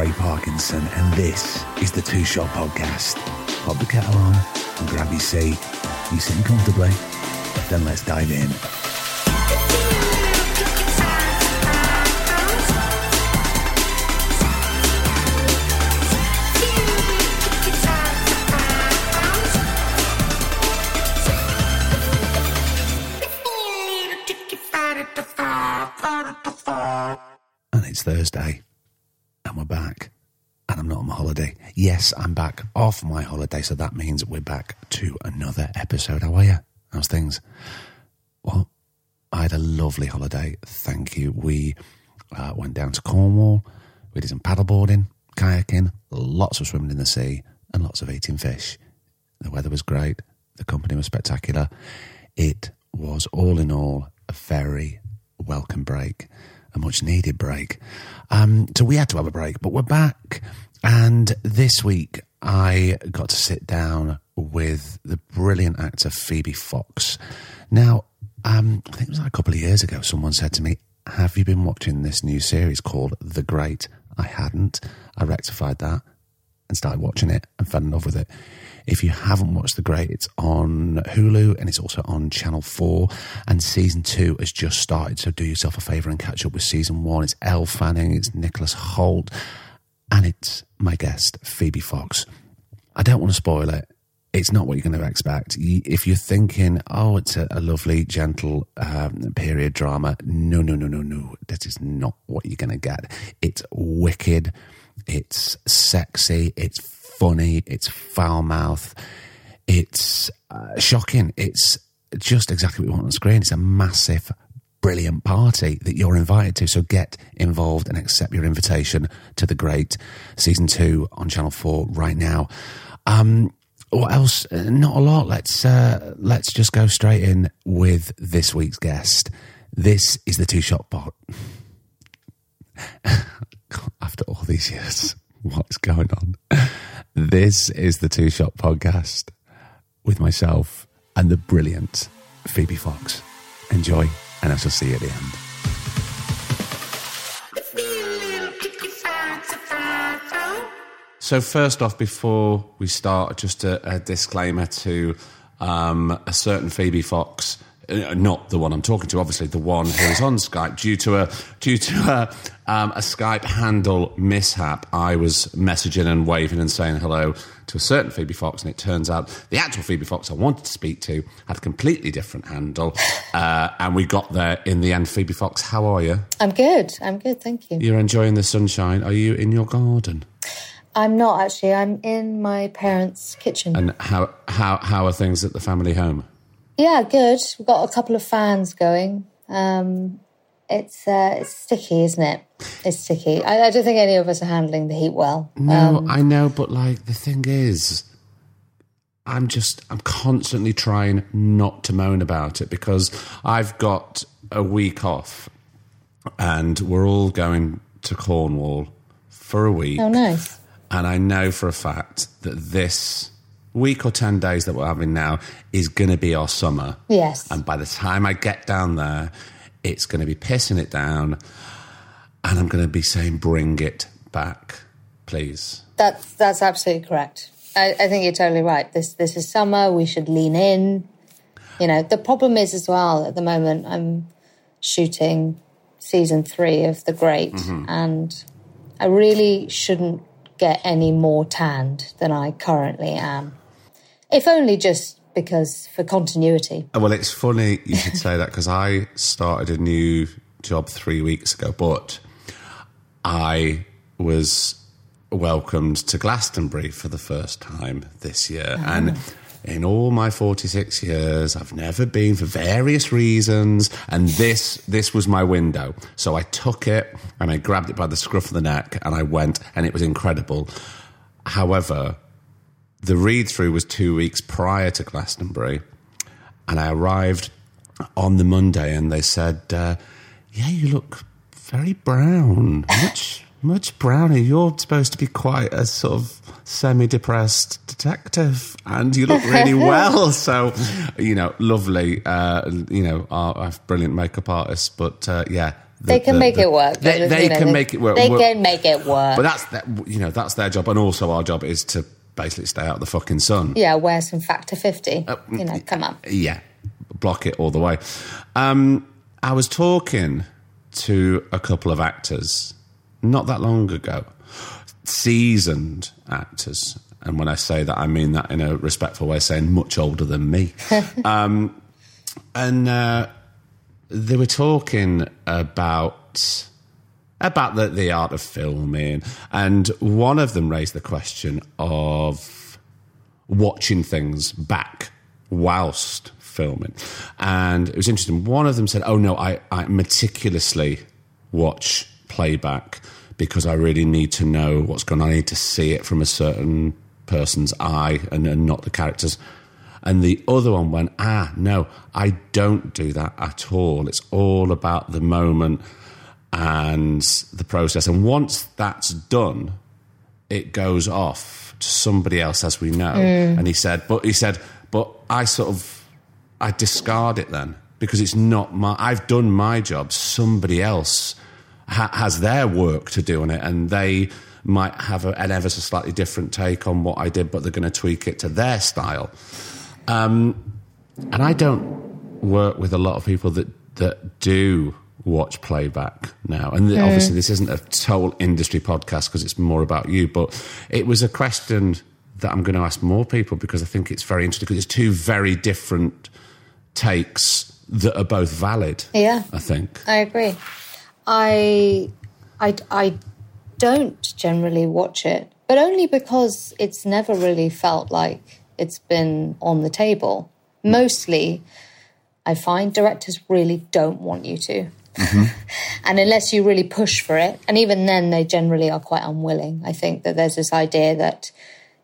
Craig Parkinson, and this is the Two Shot Podcast. Pop the kettle on and grab your seat. You sitting comfortably? Then let's dive in. And it's Thursday, and we're back. And I'm not on my holiday. Yes, I'm back off my holiday, so that means we're back to another episode. How are you? How's things? Well, I had a lovely holiday. Thank you. We uh, went down to Cornwall. We did some paddleboarding, kayaking, lots of swimming in the sea, and lots of eating fish. The weather was great. The company was spectacular. It was all in all a very welcome break, a much needed break. Um, so we had to have a break, but we're back. And this week I got to sit down with the brilliant actor Phoebe Fox. Now, um, I think it was like a couple of years ago, someone said to me, Have you been watching this new series called The Great? I hadn't. I rectified that and started watching it and fell in love with it. If you haven't watched The Great, it's on Hulu and it's also on Channel 4. And season two has just started, so do yourself a favour and catch up with season one. It's Elle Fanning, it's Nicholas Hoult, and it's my guest, Phoebe Fox. I don't want to spoil it. It's not what you're going to expect. If you're thinking, oh, it's a, a lovely, gentle um, period drama, no, no, no, no, no. This is not what you're going to get. It's wicked. It's sexy. It's funny. It's foul mouth. It's uh, shocking. It's just exactly what we want on screen. It's a massive, brilliant party that you're invited to. So get involved and accept your invitation to the great season two on Channel Four right now. Um, what else? Uh, Not a lot. Let's uh, let's just go straight in with this week's guest. This is the two shot pot. After all these years, what's going on? This is the two shot podcast with myself and the brilliant Phoebe Fox. Enjoy, and I shall see you at the end. So, first off, before we start, just a, a disclaimer to um, a certain Phoebe Fox, uh, not the one I'm talking to, obviously the one who is on Skype. Due to a due to a, um, a Skype handle mishap, I was messaging and waving and saying hello to a certain Phoebe Fox, and it turns out the actual Phoebe Fox I wanted to speak to had a completely different handle, uh, and we got there in the end. Phoebe Fox, how are you? I'm good. I'm good. Thank you. You're enjoying the sunshine. Are you in your garden? I'm not actually. I'm in my parents' kitchen. And how how how are things at the family home? Yeah, good. We've got a couple of fans going. Um, it's uh, it's sticky, isn't it? It's sticky. I, I don't think any of us are handling the heat well. No, Um, I know, but like the thing is, I'm just I'm constantly trying not to moan about it because I've got a week off, and we're all going to Cornwall for a week. oh, nice. And I know for a fact that this week or 10 days that we're having now is going to be our summer. Yes. And by the time I get down there, it's going to be pissing it down. And I'm going to be saying, bring it back, please. That's that's absolutely correct. I, I think you're totally right. This this is summer. We should lean in. You know, the problem is as well at the moment. I'm shooting season three of The Great, mm-hmm. and I really shouldn't get any more tanned than I currently am. If only just because for continuity. Uh, well, it's funny you should say that because I started a new job three weeks ago, but I was welcomed to Glastonbury for the first time this year. Ah. And in all my 46 years, I've never been for various reasons. And this, this was my window. So I took it and I grabbed it by the scruff of the neck and I went and it was incredible. However, the read through was two weeks prior to Glastonbury, and I arrived on the Monday, and they said, uh, "Yeah, you look very brown, much much browner. You're supposed to be quite a sort of semi-depressed detective, and you look really well. So, you know, lovely. Uh, you know, our, our brilliant makeup artists, but uh, yeah." the- They can the- make the- it work. They, they you know, can make it work. They Work- can make it work. but that's that. You know, that's their job, and also our job is to basically stay out of the fucking sun. yeah, wear some factor 50. Uh, you know, come on. Yeah, block it all the way. Um, I was talking to a couple of actors not that long ago, seasoned actors. And when I say that, I mean that in a respectful way, saying much older than me. um, and uh, they were talking about about the, the art of filming, and one of them raised the question of watching things back whilst filming. And it was interesting. One of them said, Oh, no, I, I meticulously watch playback because I really need to know what's going on. I need to see it from a certain person's eye and, and not the characters. And the other one went, Ah, no, I don't do that at all. It's all about the moment and the process. And once that's done, it goes off to somebody else, as we know. And he said, but he said, but I sort of, I discard it then because it's not my. I've done my job. Somebody else ha- has their work to do on it, and they might have a, an ever so slightly different take on what I did, but they're going to tweak it to their style. Um, and I don't work with a lot of people that that do watch playback now. And obviously, hmm. this isn't a total industry podcast because it's more about you. But it was a question that I'm going to ask more people because I think it's very interesting because it's two very different takes that are both valid. Yeah. I think. I agree. I, I, I don't generally watch it, but only because it's never really felt like it's been on the table. Mostly, I find directors really don't want you to. Mm-hmm. and unless you really push for it, and even then, they generally are quite unwilling. I think that there's this idea that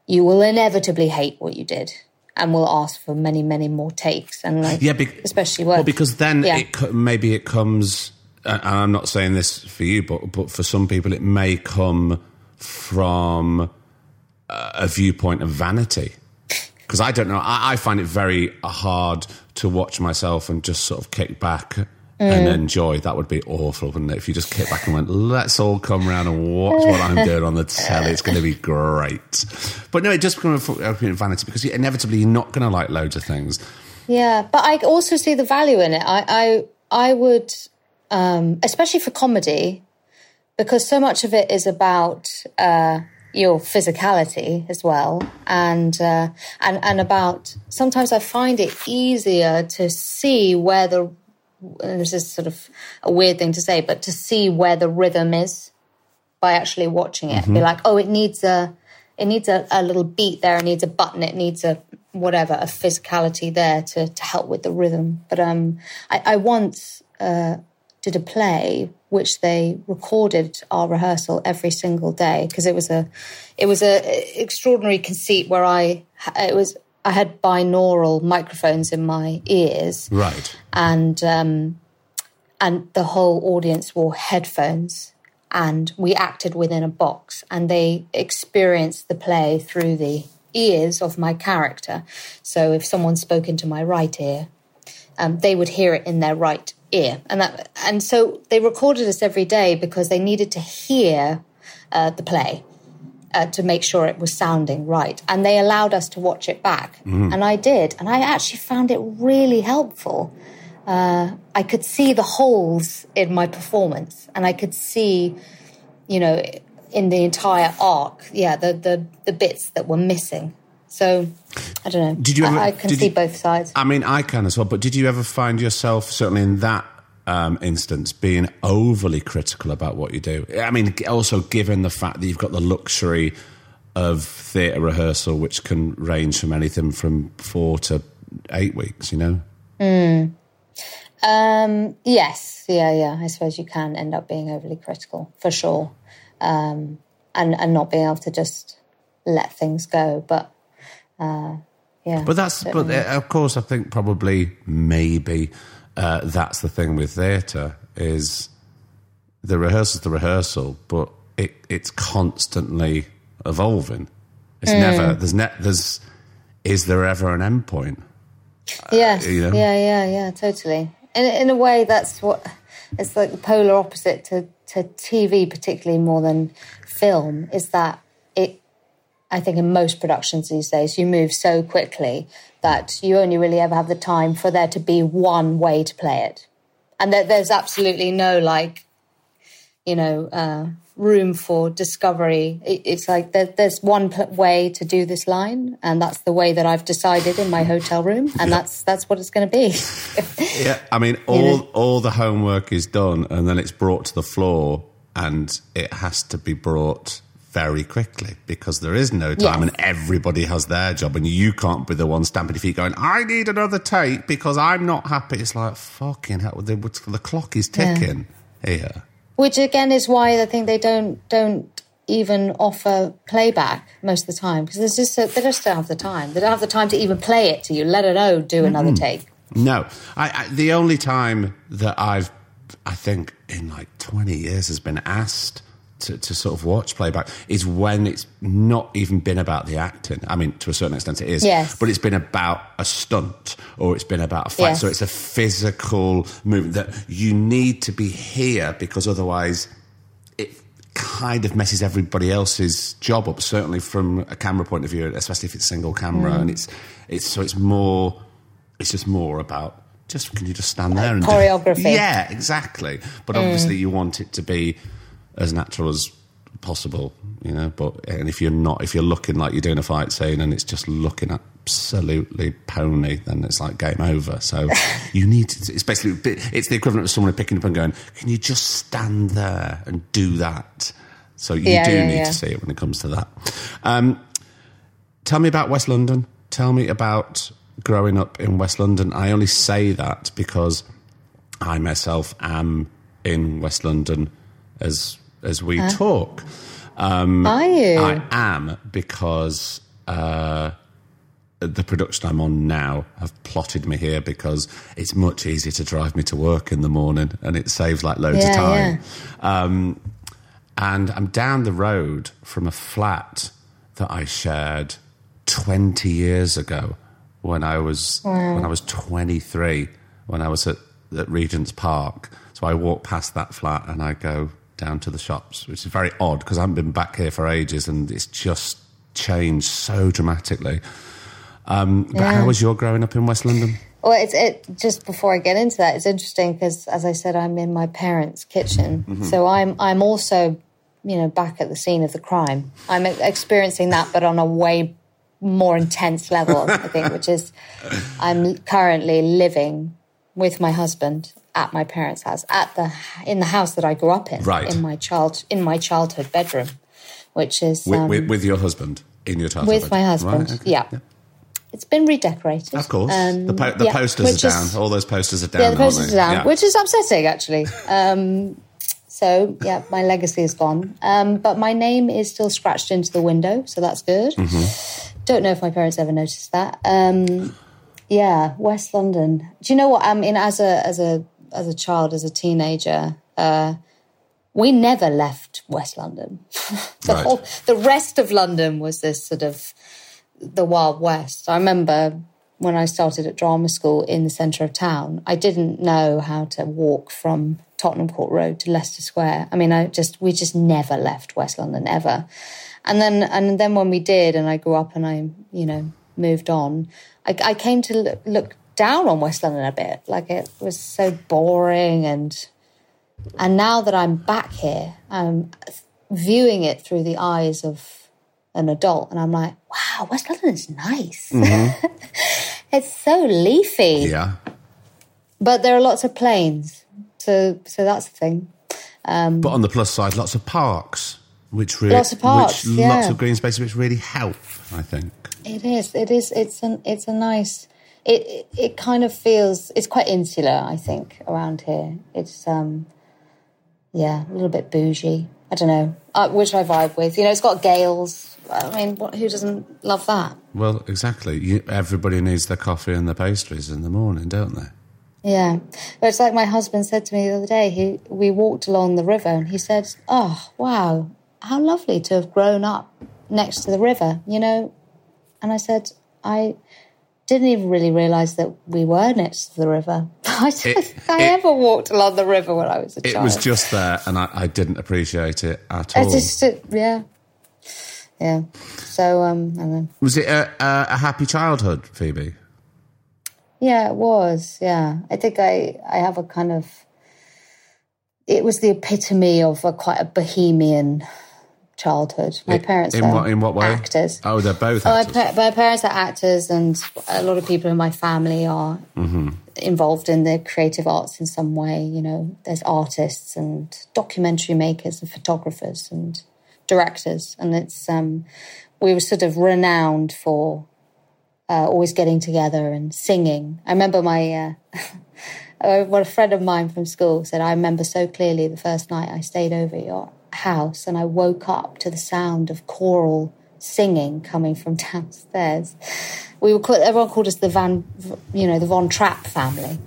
you will inevitably hate what you did and will ask for many, many more takes. And like, Yeah, especially well, because then Yeah. it maybe it comes. And I'm not saying this for you, but but for some people, it may come from a a viewpoint of vanity. Because I don't know, I, I find it very hard to watch myself and just sort of kick back and enjoy. That would be awful, wouldn't it? If you just kick back and went, let's all come round and watch what I'm doing on the telly. It's going to be great. But no, it does become a a vanity because you- inevitably you're not going to like loads of things. Yeah, but I also see the value in it. I I, I would, um, especially for comedy, because so much of it is about uh, your physicality as well, and uh, and and about sometimes I find it easier to see where the and this is sort of a weird thing to say, but to see where the rhythm is by actually watching it. Be like, oh, it needs a it needs a, a little beat there, it needs a button, it needs a whatever, a physicality there to, to help with the rhythm. But um I, I once uh, did a play which they recorded our rehearsal every single day because it was a it was a extraordinary conceit where I it was I had binaural microphones in my ears. Right. and um, and the whole audience wore headphones. And we acted within a box. And they experienced the play through the ears of my character. So if someone spoke into my right ear um, they would hear it in their right ear. And that and so they recorded us every day because they needed to hear uh, the play uh, to make sure it was sounding right. And they allowed us to watch it back. And I did. And I actually found it really helpful uh, I could see the holes in my performance, and I could see, you know, in the entire arc, yeah, the the, the bits that were missing. So I don't know. Did you ever- I, I can see you- both sides. I mean, I can as well. But did you ever find yourself, certainly in that um, instance, being overly critical about what you do? I mean, also given the fact that you've got the luxury of theatre rehearsal, which can range from anything from four to eight weeks. You know. Um, yes, yeah, yeah. I suppose you can end up being overly critical for sure, um, and and not being able to just let things go. But uh, yeah, But that's, but uh, of course, I think probably maybe uh, that's the thing with theatre is the rehearsal's the rehearsal, but it it's constantly evolving. It's never there's ne- there's is there ever an end point? yes, you know? yeah, yeah, yeah, totally. In in a way, that's what it's like the polar opposite to to TV, particularly more than film, is that. I think in most productions these days, you move so quickly that you only really ever have the time for there to be one way to play it, and there, there's absolutely no like you know, uh, room for discovery. It's like there's one way to do this line, and that's the way that I've decided in my hotel room, and that's that's what it's going to be. Yeah, I mean, all all the homework is done, and then it's brought to the floor, and it has to be brought very quickly because there is no time, Yes. and everybody has their job, and you can't be the one stamping your feet, going, "I need another take because I'm not happy." It's like fucking hell. The, the clock is ticking here. Which again is why I think they don't don't even offer playback most of the time because there's just they just don't have the time. They don't have the time to even play it to you, let alone do another mm. take. No, I, I, the only time that I've, I think, in like 20 years has been asked to, to sort of watch playback is when it's not even been about the acting. I mean, to a certain extent it is. Yes. But it's been about a stunt or it's been about a fight. Yes. So it's a physical movement that you need to be here because otherwise it kind of messes everybody else's job up. Certainly from a camera point of view, especially if it's single camera, Mm. and it's it's so it's more. It's just more about just can you just stand there and do- choreography. Mm. yeah, exactly. But obviously, you want it to be as natural as possible, you know. But and if you're not, if you're looking like you're doing a fight scene and it's just looking absolutely pony, then it's like game over. So you need to. It's basically it's the equivalent of someone picking up and going, "Can you just stand there and do that?" So you Yeah, do yeah, need yeah. to see it when it comes to that. Um, tell me about West London. Tell me about growing up in West London. I only say that because I myself am in West London as as we talk. Um, Are you? I am because uh, the production I'm on now have plotted me here because it's much easier to drive me to work in the morning and it saves like loads of Yeah, time. Um, and I'm down the road from a flat that I shared 20 years ago when I was when I was 23 when I was at, at Regent's Park. So I walk past that flat and I go down to the shops, which is very odd because I haven't been back here for ages and it's just changed so dramatically. Um, but how was your growing up in West London? Well, it's it. Just before I get into that, it's interesting because, as I said, I'm in my parents' kitchen, so I'm I'm also, you know, back at the scene of the crime. I'm experiencing that, but on a way more intense level, I think, which is I'm currently living with my husband at my parents' house, at the in the house that I grew up in, Right. in my child in my childhood bedroom, which is With, um, with, with your husband in your childhood? with my husband. Right, okay. yeah. It's been redecorated. Of course. Um, the po- the yeah, posters are is- down. All those posters are down. yeah, the posters are down, Yeah. which is upsetting actually. Um, so yeah, my legacy is gone, um, but my name is still scratched into the window, so that's good. Mm-hmm. Don't know if my parents ever noticed that. Um, yeah, West London. Do you know what? I mean, as a as a as a child, as a teenager, uh, we never left West London. the Right. whole the rest of London was this sort of the Wild West. I remember when I started at drama school in the centre of town, I didn't know how to walk from Tottenham Court Road to Leicester Square. I mean, I just we just never left West London ever. And then and then when we did, and I grew up and I you know moved on, I, I came to look, look down on West London a bit. Like it was so boring and and now that I'm back here, I'm viewing it through the eyes of an adult and I'm like, wow, West London is nice. it's so leafy. Yeah. But there are lots of planes. So so that's the thing. Um, But on the plus side, lots of parks, which really, Lots of parks, which yeah. lots of green spaces, which really help. I think. It is. It is. It's an. It's a nice. It, it kind of feels. It's quite insular. I think around here. It's um. Yeah, a little bit bougie. I don't know, uh, which I vibe with. You know, it's got Gail's. I mean, what, who doesn't love that? Well, exactly. You, everybody needs their coffee and their pastries in the morning, don't they? Yeah, but it's like my husband said to me the other day. He we walked along the river, and he said, "Oh, wow, how lovely to have grown up next to the river." You know, and I said, "I didn't even really realise that we were next to the river. I don't It- think I it- ever walked along the river when I was a It child. It was just there, and I, I didn't appreciate it at all. I just, uh, yeah, yeah. So um, I. Was it a, a, a happy childhood, Phoebe? Yeah, it was. Yeah, I think I I have a kind of. It was the epitome of a quite a bohemian childhood. My parents in are what in what way? actors. Oh, they're both Oh, my, actors. pa- my parents are actors, and a lot of people in my family are Mm-hmm. involved in the creative arts in some way. You know, there's artists and documentary makers and photographers and directors, and it's um, we were sort of renowned for uh, always getting together and singing. I remember my. Uh, uh, what a friend of mine from school said, I remember so clearly the first night I stayed over at your house and I woke up to the sound of choral singing coming from downstairs. We were called, everyone called us the Van, you know, the Von Trapp family.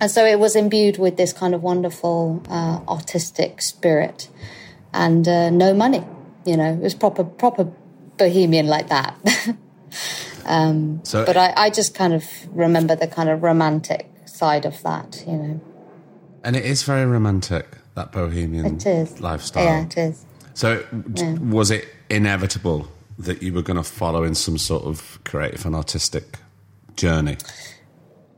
And so it was imbued with this kind of wonderful uh, artistic spirit and uh, no money. You know, it was proper, proper bohemian like that. So, but I, I just kind of remember the kind of romantic side of that, you know. and it is very romantic that bohemian lifestyle. Yeah, it is. So, d- was it inevitable that you were going to follow in some sort of creative and artistic journey?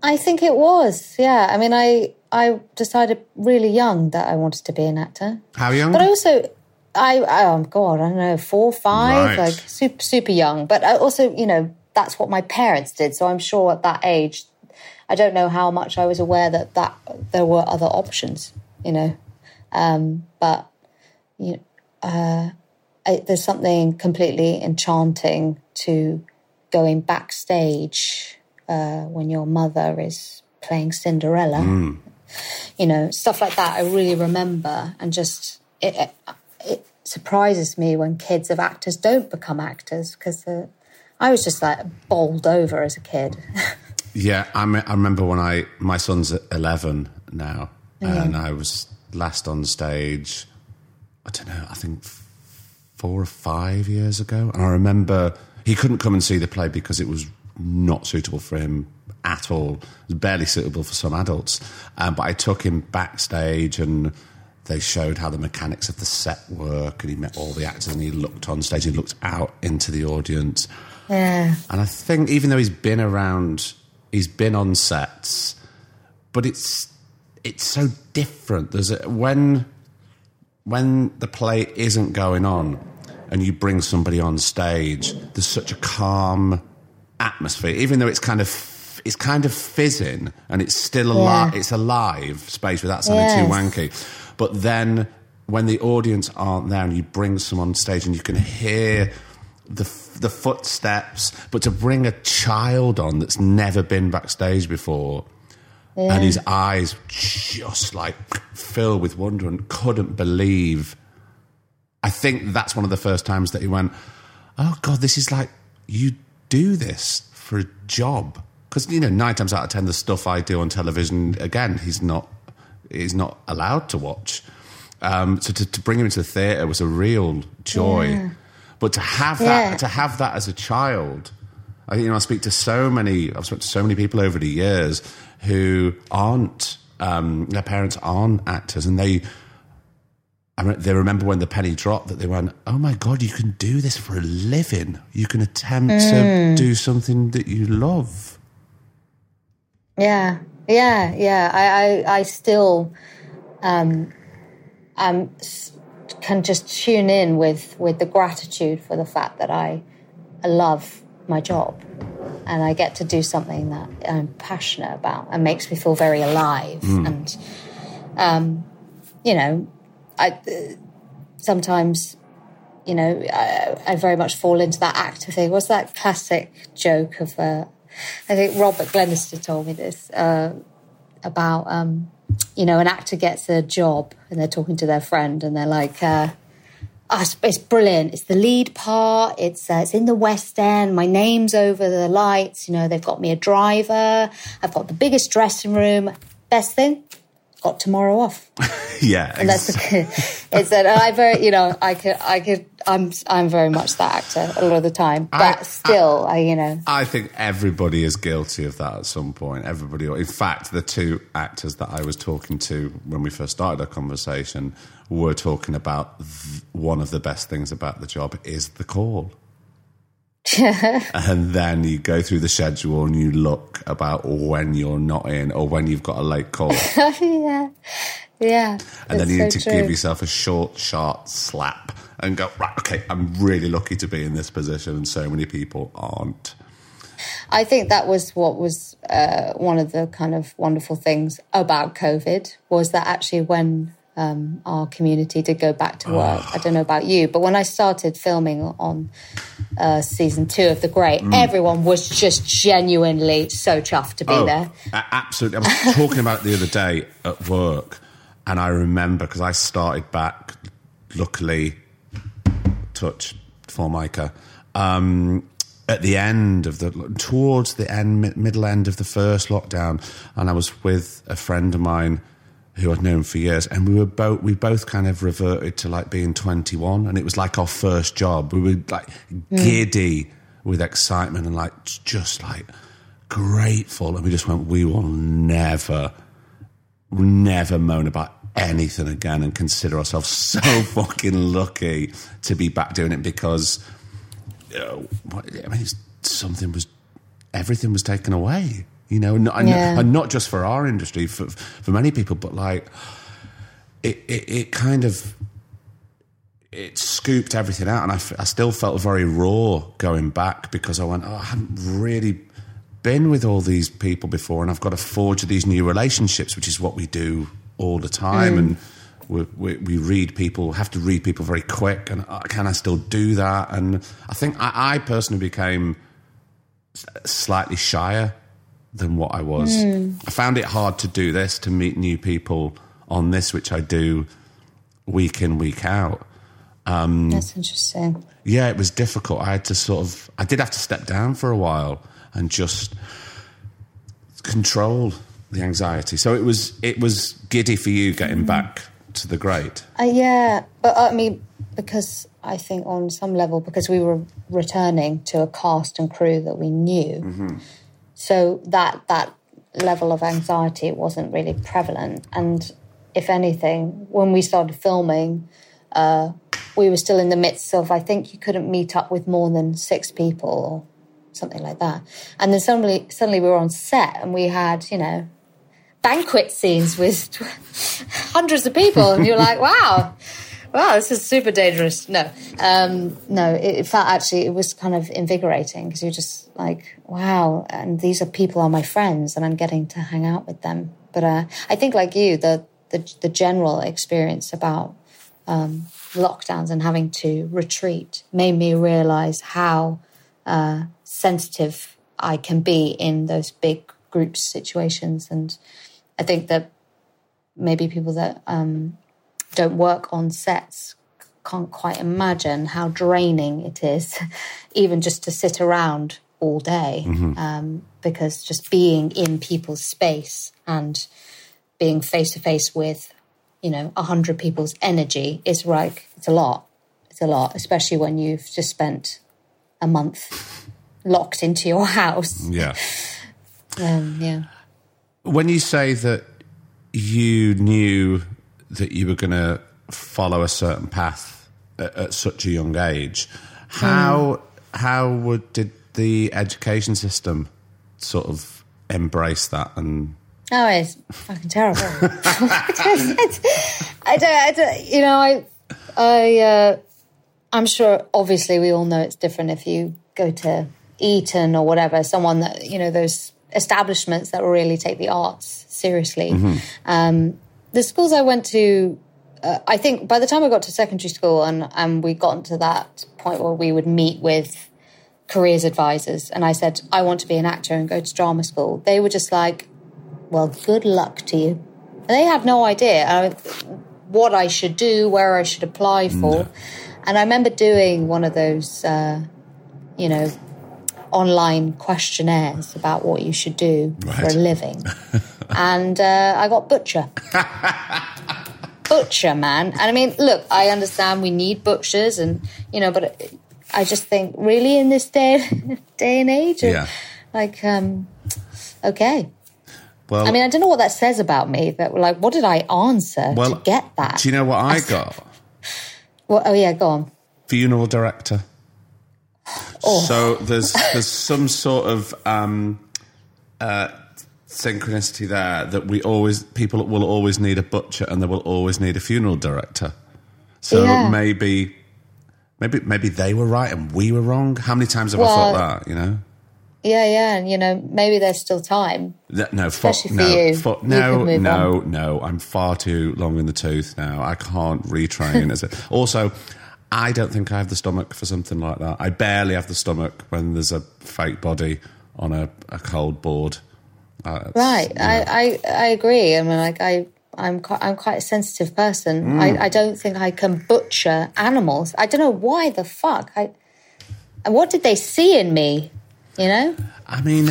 I think it was. Yeah. I mean, I I decided really young that I wanted to be an actor, How young? but also. I oh god I don't know four five Right. like super super young but I also you know that's what my parents did so I'm sure at that age I don't know how much I was aware that that there were other options you know um, but you uh, I, there's something completely enchanting to going backstage uh, when your mother is playing Cinderella. You know, stuff like that. I really remember, and just it, it, it surprises me when kids of actors don't become actors because uh, I was just like bowled over as a kid. Yeah, I, me- I remember when I my son's 11 now, and I was last on stage. I don't know. I think four or five years ago, and I remember he couldn't come and see the play because it was not suitable for him at all. It was barely suitable for some adults. Um, but I took him backstage and. They showed how the mechanics of the set work, and he met all the actors, and he looked on stage, he looked out into the audience, yeah, and I think even though he's been around, he's been on sets, but it's it's so different. There's a, when when the play isn't going on, and you bring somebody on stage, there's such a calm atmosphere. Even though it's kind of it's kind of fizzing and it's still alive. Yeah. It's a live space without sounding too wanky. But then when the audience aren't there and you bring someone on stage and you can hear the the footsteps, but to bring a child on that's never been backstage before, and his eyes just like filled with wonder and couldn't believe. I think that's one of the first times that he went, "Oh God, this is like you do this for a job." Because you know, nine times out of ten, the stuff I do on television, again, he's not he's not allowed to watch. Um, so to, to bring him into the theatre was a real joy. But to have Yeah. that, to have that as a child, I, you know, I speak to so many. I've spoken to so many people over the years who aren't. Um, their parents aren't actors, and they. I re- they remember when the penny dropped that they went, "Oh my god, you can do this for a living. You can attempt to do something that you love." Yeah, yeah, yeah. I, I, I still, um, um, can just tune in with with the gratitude for the fact that I love my job, and I get to do something that I'm passionate about and makes me feel very alive. Mm. And, um, you know, I uh, sometimes you know, I, I, very much fall into that actor thing. What's that classic joke of, uh, I think Robert Glenister told me this, uh, about, um, you know, an actor gets a job and they're talking to their friend and they're like, uh, oh, it's, it's, brilliant. It's the lead part. It's, uh, it's in the West End. My name's over the lights. You know, they've got me a driver. I've got the biggest dressing room. Best thing, got tomorrow off. yeah, and that's it's that I very you know I could I could I'm I'm very much that actor a lot of the time, but I, still I, I, you know I think everybody is guilty of that at some point. Everybody, in fact, the two actors that I was talking to when we first started our conversation were talking about th- one of the best things about the job is the call. and then you go through the schedule and you look about when you're not in or when you've got a late call. yeah. Yeah. And then you so need to true. give yourself a short, sharp slap and go, right, okay, I'm really lucky to be in this position, and so many people aren't. I think that was what was uh, one of the kind of wonderful things about COVID was that actually when um, our community to go back to work, oh. I don't know about you, but when I started filming on uh, season two of The Great, mm. everyone was just genuinely so chuffed to be oh, there. Absolutely. I was talking about it the other day at work, and I remember because I started back, luckily, touch Formica. Um, at the end of the towards the end middle end of the first lockdown and i was with a friend of mine who I'd known for years, and we were both we both kind of reverted to like being 21, and it was like our first job. We were like mm. giddy with excitement and like just like grateful, and we just went, we will never, never moan about anything again, and consider ourselves so fucking lucky to be back doing it because, you know, I mean, something was everything was taken away you know, and, yeah. and, not just for our industry, for for many people, but like it, it, it kind of it scooped everything out, and I, f- I still felt very raw going back because I went, oh, I haven't really been with all these people before, and I've got to forge these new relationships, which is what we do all the time, mm. and. We, we, we, read people, have to read people very quick, and uh, can I still do that? And I think I, I personally became slightly shyer than what I was. Mm. I found it hard to do this, to meet new people on this, which I do week in, week out. Um, That's interesting. Yeah, it was difficult. I had to sort of, I did have to step down for a while and just control the anxiety. So it was, it was giddy for you getting mm. back to the great. Uh, yeah, but I mean, because I think on some level, because we were returning to a cast and crew that we knew. Mm-hmm so that that level of anxiety wasn't really prevalent. And if anything, when we started filming, uh, we were still in the midst of. I think you couldn't meet up with more than six people or something like that. And then suddenly, suddenly we were on set and we had, you know, banquet scenes with hundreds of people, and you're like, wow wow, this is super dangerous. No, um, no, it, it, felt actually, it was kind of invigorating because you're just like, wow, and these are people are my friends and I'm getting to hang out with them. But uh, I think, like you, the, the, the general experience about um, lockdowns and having to retreat made me realize how uh, sensitive I can be in those big group situations. And I think that maybe people that um, don't work on sets can't quite imagine how draining it is, even just to sit around all day. Mm-hmm. Um, because just being in people's space and being face to face with, you know, a hundred people's energy is like it's a lot. It's a lot, especially when you've just spent a month locked into your house. Yeah. Um, yeah. When you say that you knew that you were going to follow a certain path at, at, such a young age. How mm. how would, did the education system sort of embrace that and Oh, it's fucking terrible. I don't, I don't, you know, I, I, uh, I'm sure. Obviously, we all know it's different if you go to Eton or whatever, someone that you know those establishments that really take the arts seriously. Um, the schools I went to, uh, I think by the time I got to secondary school and and we got to that point where we would meet with careers advisors, and I said I want to be an actor and go to drama school. They were just like, "Well, good luck to you." And they had no idea uh, what I should do, where I should apply for. And I remember doing one of those, uh, you know, online questionnaires about what you should do for a living. and uh, I got butcher. butcher, man. And I mean, look, I understand we need butchers, and you know, but I just think, really, in this day day and age, Yeah. like, um, okay. well I mean, I don't know what that says about me. That like, what did I answer well to get that? do you know what i got Well, oh yeah, go on. funeral director Oh. so there's there's some sort of um uh synchronicity there that we always people will always need a butcher and they will always need a funeral director so Yeah. maybe maybe maybe they were right and we were wrong how many times have i Well- thought that you know Yeah, yeah, and you know, maybe there's still time. Th- No, fuck, Especially for no, you. You no, move no, no. I'm far too long in the tooth now. I can't retrain. as it. Also, I don't think I have the stomach for something like that. I barely have the stomach when there's a fake body on a, a cold board. Uh, Right. yeah. I, I, I agree. I mean, like, I, I'm quite, I'm quite a sensitive person. Mm. I, I don't think I can butcher animals. I don't know why the fuck. I, and what did they see in me? You know? I mean,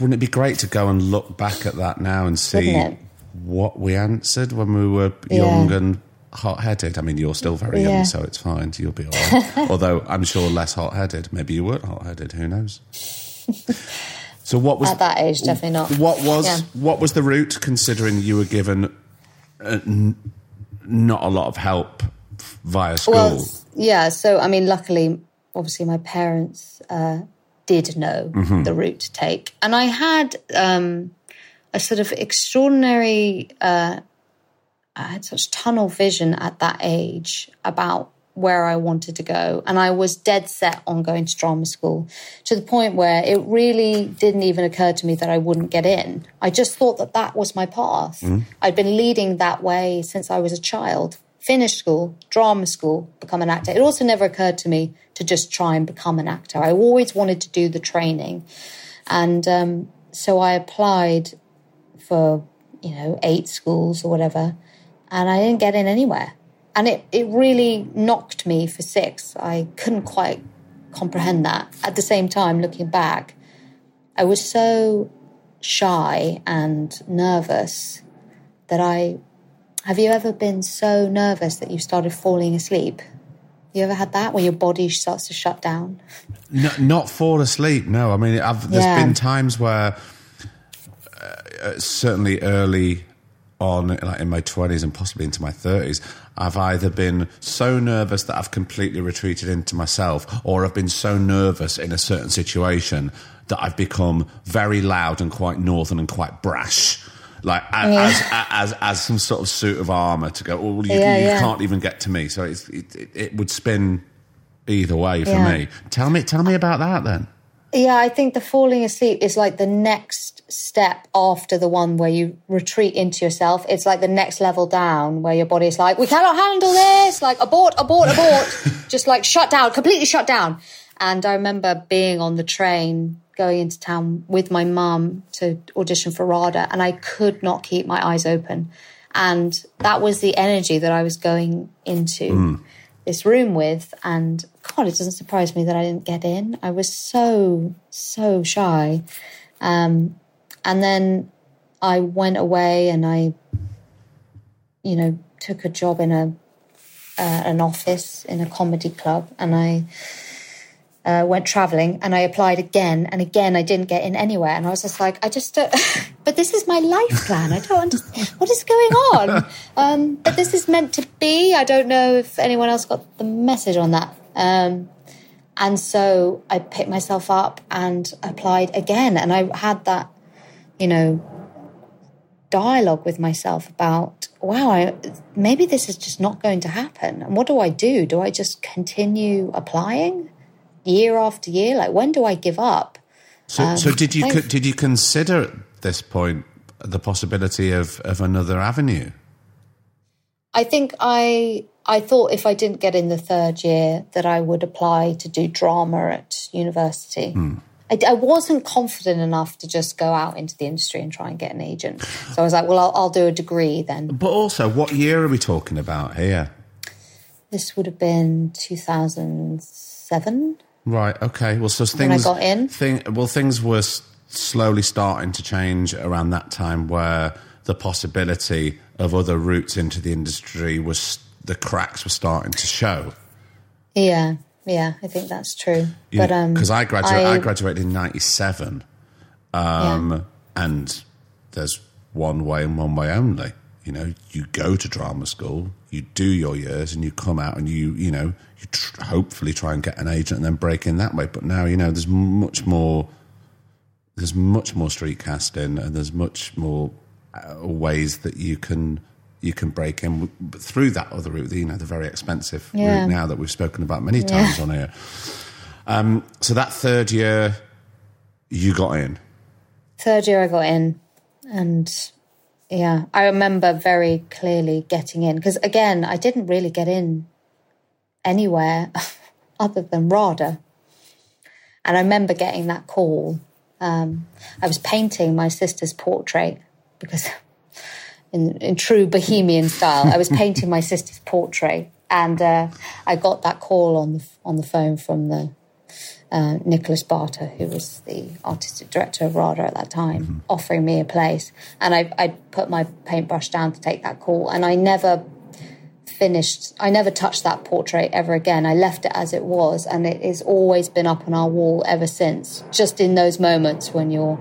wouldn't it be great to go and look back at that now and see what we answered when we were Yeah. young and hot-headed? I mean, you're still very Yeah. young, so it's fine. You'll be all right. Although I'm sure less hot-headed. Maybe you weren't hot-headed. Who knows? So what was At that age, definitely not. What was Yeah. what was the route? Considering you were given uh, n- not a lot of help via school. Well, yeah. So, I mean, luckily, obviously, my parents uh, did know Mm-hmm. the route to take, and I had um, a sort of extraordinary. Uh, I had such tunnel vision at that age about where I wanted to go, and I was dead set on going to drama school to the point where it really didn't even occur to me that I wouldn't get in. I just thought that that was my path. I'd been leading that way since I was a child. Finish school, drama school, become an actor. It also never occurred to me to just try and become an actor. I always wanted to do the training, and um, so I applied for you know eight schools or whatever, and I didn't get in anywhere. And it, it really knocked me for six. I couldn't quite comprehend that. At the same time, looking back, I was so shy and nervous that I. Have you ever been so nervous that you started falling asleep? You ever had that when your body starts to shut down? No, not fall asleep. No, I mean, I've, there's Yeah. been times where, uh, certainly early on, like in my twenties and possibly into my thirties, I've either been so nervous that I've completely retreated into myself, or I've been so nervous in a certain situation that I've become very loud and quite northern and quite brash. Like a- as, as, as some sort of suit of armor to go. Well, you, Yeah, you yeah. can't even get to me. So it's, it, it, would spin either way for Yeah. me. Tell me, tell me about that then. Yeah, I think the falling asleep is like the next step after the one where you retreat into yourself. It's like the next level down where your body is like, we cannot handle this, like abort, abort, abort, just like shut down, completely shut down. And I remember being on the train going into town with my mum to audition for RADA, and I could not keep my eyes open. And that was the energy that I was going into this room with. And God, it doesn't surprise me that I didn't get in. I was so, so shy. Um, and then I went away and I, you know, took a job in a uh, an office in a comedy club, and I uh, went traveling and I applied again and again. I didn't get in anywhere, and I was just like, I just, uh, but this is my life plan. I don't understand what is going on. Um, but this is meant to be. I don't know if anyone else got the message on that. Um, and so I picked myself up and applied again, and I had that you know, dialogue with myself about, wow, I, maybe this is just not going to happen. And what do I do? Do I just continue applying year after year? Like, when do I give up? So, um, so did you I've, did you consider at this point the possibility of, of another avenue? I think I I thought if I didn't get in the third year that I would apply to do drama at university. Hmm. I, I, wasn't confident enough to just go out into the industry and try and get an agent. So I was like, well, I'll, I'll do a degree then. But also, what year are we talking about here? This would have been 2007. Right. Okay. Well, so things. When I got in. Thing, well, things were slowly starting to change around that time, where the possibility of other routes into the industry was the cracks were starting to show. Yeah. Yeah, I think that's true. but um, because I graduated, I, I, graduated in '97, um, yeah. and there's one way and one way only. You know, you go to drama school, you do your years, and you come out and you, you know, you tr- hopefully try and get an agent and then break in that way. But now, you know, there's much more. There's much more street casting, and there's much more uh, ways that you can you can break in through that other route, you know, the very expensive yeah. route now that we've spoken about many times yeah. on here. Um, so that third year, you got in. Third year, I got in, and yeah, I remember very clearly getting in because again, I didn't really get in anywhere other than RADA, and I remember getting that call. Um, I was painting my sister's portrait because in, in true bohemian style. I was painting my sister's portrait, and uh, I got that call on the on the phone from the uh, Nicholas Barter, who was the artistic director of RADA at that time, mm-hmm. offering me a place. And I, I put my paintbrush down to take that call, and I never finished. I never touched that portrait ever again. I left it as it was, and it has always been up on our wall ever since. Just in those moments when you're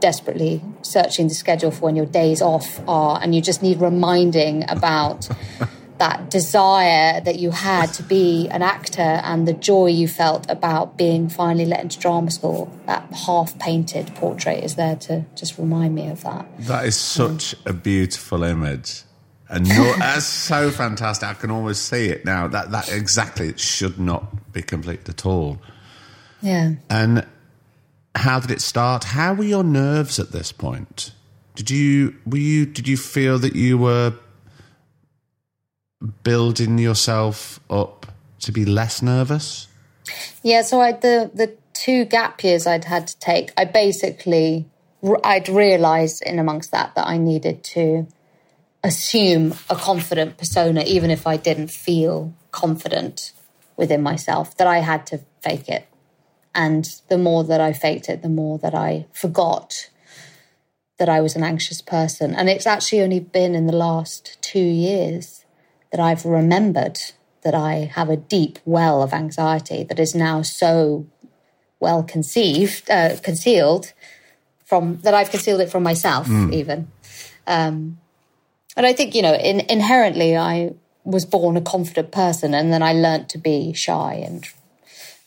desperately searching the schedule for when your days off are, and you just need reminding about that desire that you had to be an actor and the joy you felt about being finally let into drama school. That half painted portrait is there to just remind me of that. That is such a beautiful image. And no, that's so fantastic. I can almost see it now. That that exactly it should not be complete at all. Yeah. And how did it start? How were your nerves at this point? Did you were you did you feel that you were building yourself up to be less nervous? Yeah, so I the the two gap years I'd had to take, I basically I'd realised in amongst that that I needed to assume a confident persona, even if I didn't feel confident within myself. That I had to fake it and the more that I faked it, the more that I forgot that I was an anxious person. And it's actually only been in the last two years that I've remembered that I have a deep well of anxiety that is now so well conceived, uh, concealed from that I've concealed it from myself, mm. even. Um, and I think, you know, in, inherently, I was born a confident person and then I learnt to be shy and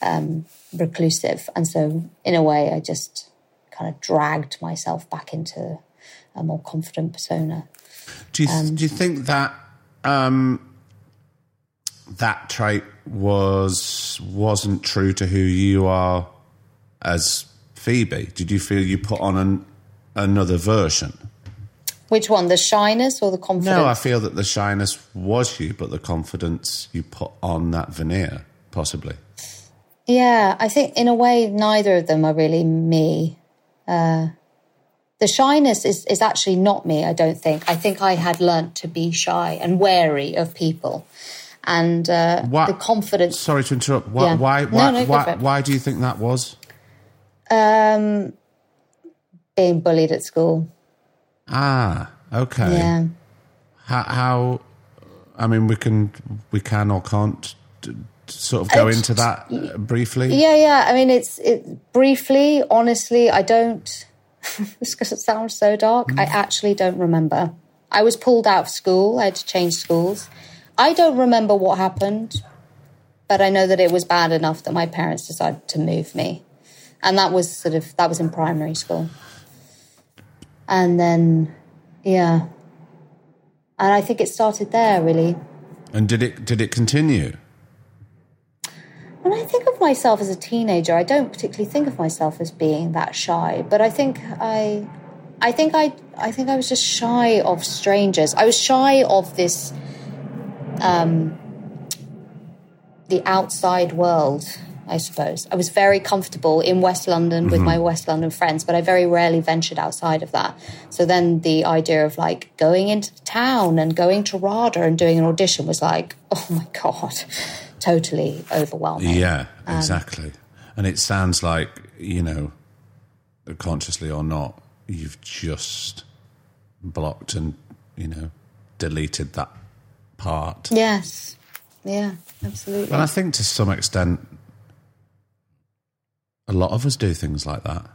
um, reclusive. And so, in a way, I just kind of dragged myself back into a more confident persona. Do you, um, do you think that um, that trait was wasn't true to who you are as Phoebe? Did you feel you put on an, another version? Which one, the shyness or the confidence? No, I feel that the shyness was you, but the confidence you put on that veneer, possibly. Yeah, I think in a way, neither of them are really me. Uh, the shyness is, is actually not me, I don't think. I think I had learnt to be shy and wary of people. And uh, the confidence. Sorry to interrupt. Why, yeah. why, why, no, no, why, why, do you think that was? Um, being bullied at school. Ah, okay. Yeah. How, how I mean, we can, we can or can't sort of go into that briefly? Yeah, yeah. I mean, it's it, briefly. Honestly, I don't. this because it sounds so dark. Mm. I actually don't remember. I was pulled out of school. I had to change schools. I don't remember what happened, but I know that it was bad enough that my parents decided to move me, and that was sort of that was in primary school. And then, yeah. And I think it started there, really. And did it did it continue? When I think of myself as a teenager, I don't particularly think of myself as being that shy, but I think I I think I I think I was just shy of strangers. I was shy of this um the outside world, I suppose. I was very comfortable in West London with my West London friends, but I very rarely ventured outside of that. So then the idea of like going into town and going to RADA and doing an audition was like, oh my God, totally overwhelming. Yeah, um, exactly. and it sounds like, you know, consciously or not, you've just blocked and, you know, deleted that part. Yes. Yeah, absolutely. And I think to some extent, a lot of us do things like that.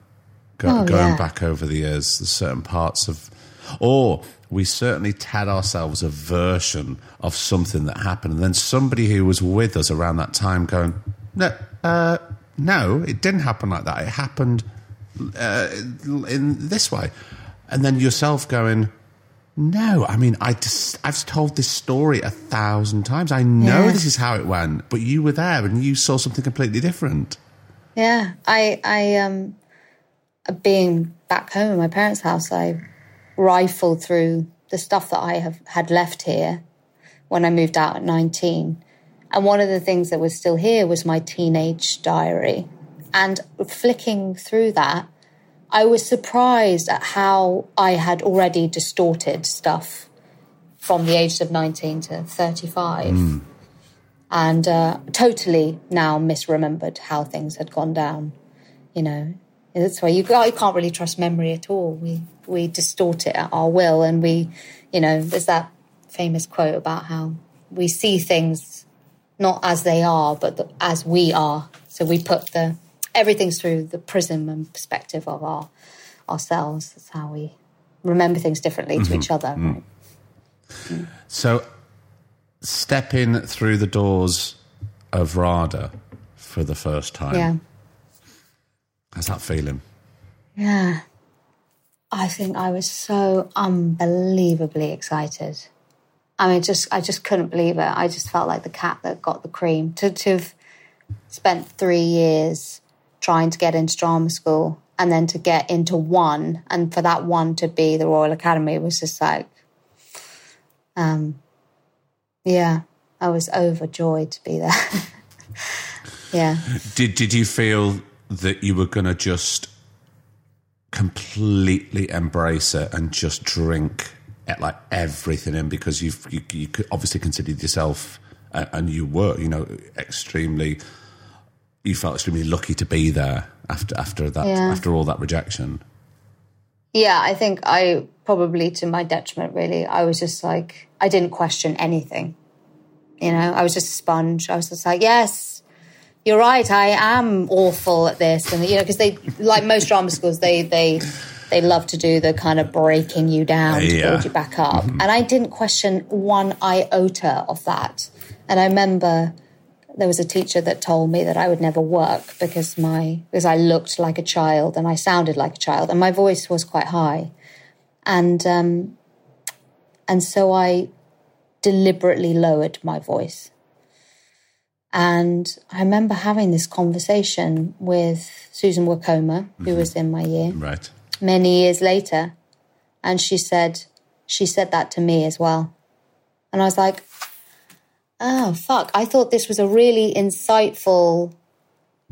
Go, Oh, going yeah. back over the years, there's certain parts of, or we certainly tell ourselves a version of something that happened, and then somebody who was with us around that time going, no, uh, no, it didn't happen like that. It happened uh, in this way, and then yourself going. No, I mean, I just, I've told this story a thousand times. I know Yeah. this is how it went, but you were there and you saw something completely different. Yeah, I, I, um, being back home in my parents' house, I rifled through the stuff that I have had left here when I moved out at 19. And one of the things that was still here was my teenage diary. And flicking through that, I was surprised at how I had already distorted stuff from the ages of 19 to 35 and uh, totally now misremembered how things had gone down. You know, that's why you, you can't really trust memory at all. We we distort it at our will, and we, you know, there's that famous quote about how we see things not as they are, but the, as we are. So we put the everything's through the prism and perspective of our ourselves. That's how we remember things differently to each mm-hmm. other. Mm-hmm. Right? Mm. So, stepping through the doors of RADA for the first time, Yeah. how's that feeling? Yeah. I think I was so unbelievably excited. I mean, just I just couldn't believe it. I just felt like the cat that got the cream. To to have spent three years trying to get into drama school and then to get into one, and for that one to be the Royal Academy was just like, um, yeah, I was overjoyed to be there. yeah. Did Did you feel that you were going to just completely embrace it and just drink at like everything in because you've you, you could obviously considered yourself uh, and you were you know extremely you felt extremely lucky to be there after after that Yeah. after all that rejection Yeah, I think I probably to my detriment, really. I was just like, I didn't question anything. You know, I was just a sponge. I was just like, yes, you're right. I am awful at this. And, you know, because they, like most drama schools, they, they, they love to do the kind of breaking you down to Yeah. build you back up. And I didn't question one iota of that. And I remember there was a teacher that told me that I would never work because my because I looked like a child and I sounded like a child and my voice was quite high, and um, and so I deliberately lowered my voice. And I remember having this conversation with Susan Wokoma, who mm-hmm. was in my year, right many years later, and she said she said that to me as well, and I was like, oh fuck! I thought this was a really insightful,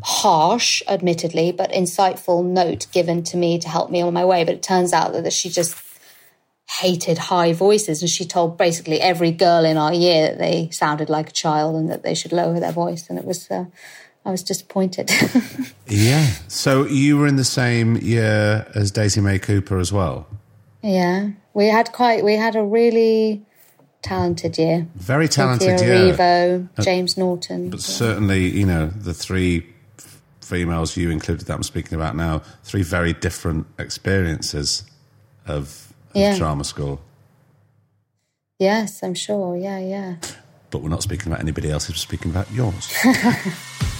harsh, admittedly, but insightful note given to me to help me on my way. But it turns out that she just hated high voices, and she told basically every girl in our year that they sounded like a child and that they should lower their voice, and it was. Uh, I was disappointed. yeah so you were in the same year as Daisy May Cooper as well Yeah, we had quite we had a really talented year. very talented Cynthia yeah Erivo, James Norton. But certainly, you know, the three f- females you included that I'm speaking about now, three very different experiences of Yeah. drama school. yes, I'm sure. Yeah, yeah. But we're not speaking about anybody else, we're speaking about yours.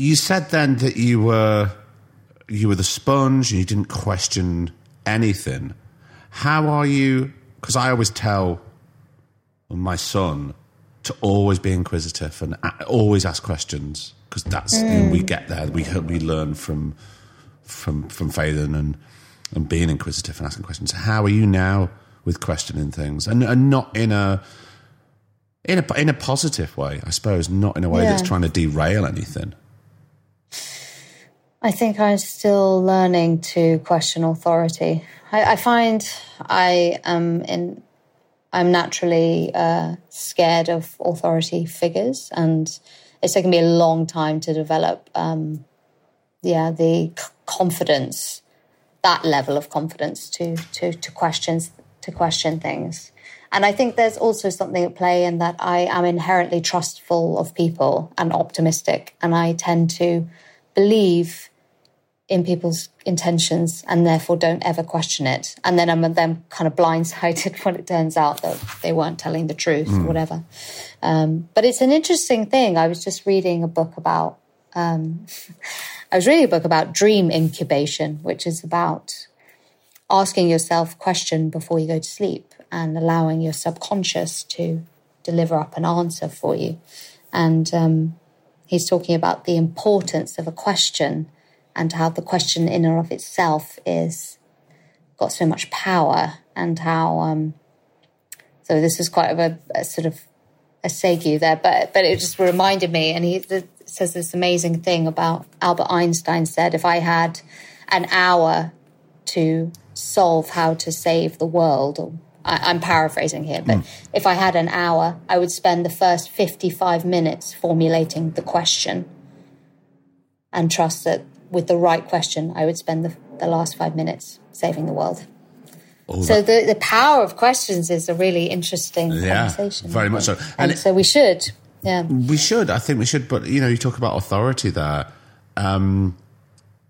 You said then that you were you were the sponge and you didn't question anything. How are you? Because I always tell my son to always be inquisitive and always ask questions because that's when we mm. get there. We we learn from from from Faden and and being inquisitive and asking questions. How are you now with questioning things and and not in a in a in a positive way, I suppose, not in a way that's trying to derail anything. I think I'm still learning to question authority. I, I find I am in. I'm naturally uh, scared of authority figures, and it's taken me a long time to develop. Um, yeah, the c- confidence, that level of confidence to to to questions to question things. And I think there's also something at play in that I am inherently trustful of people and optimistic, and I tend to believe in people's intentions and therefore don't ever question it. And then I'm then kind of blindsided when it turns out that they weren't telling the truth or whatever. Um, but it's an interesting thing. I was just reading a book about, um, I was reading a book about dream incubation, which is about asking yourself a question before you go to sleep and allowing your subconscious to deliver up an answer for you. And um, he's talking about the importance of a question and how the question in and of itself is got so much power and how um so this is quite of a, a sort of a segue there but but it just reminded me and he says this amazing thing about Albert Einstein said if I had an hour to solve how to save the world or I, I'm paraphrasing here, but if I had an hour, I would spend the first 55 minutes formulating the question and trust that with the right question, I would spend the, the last five minutes saving the world. All So that- the, the power of questions is a really interesting Yeah, conversation. Very much so. And And, it- so we should, yeah. We should. I think we should. But you know, you talk about authority there. Um,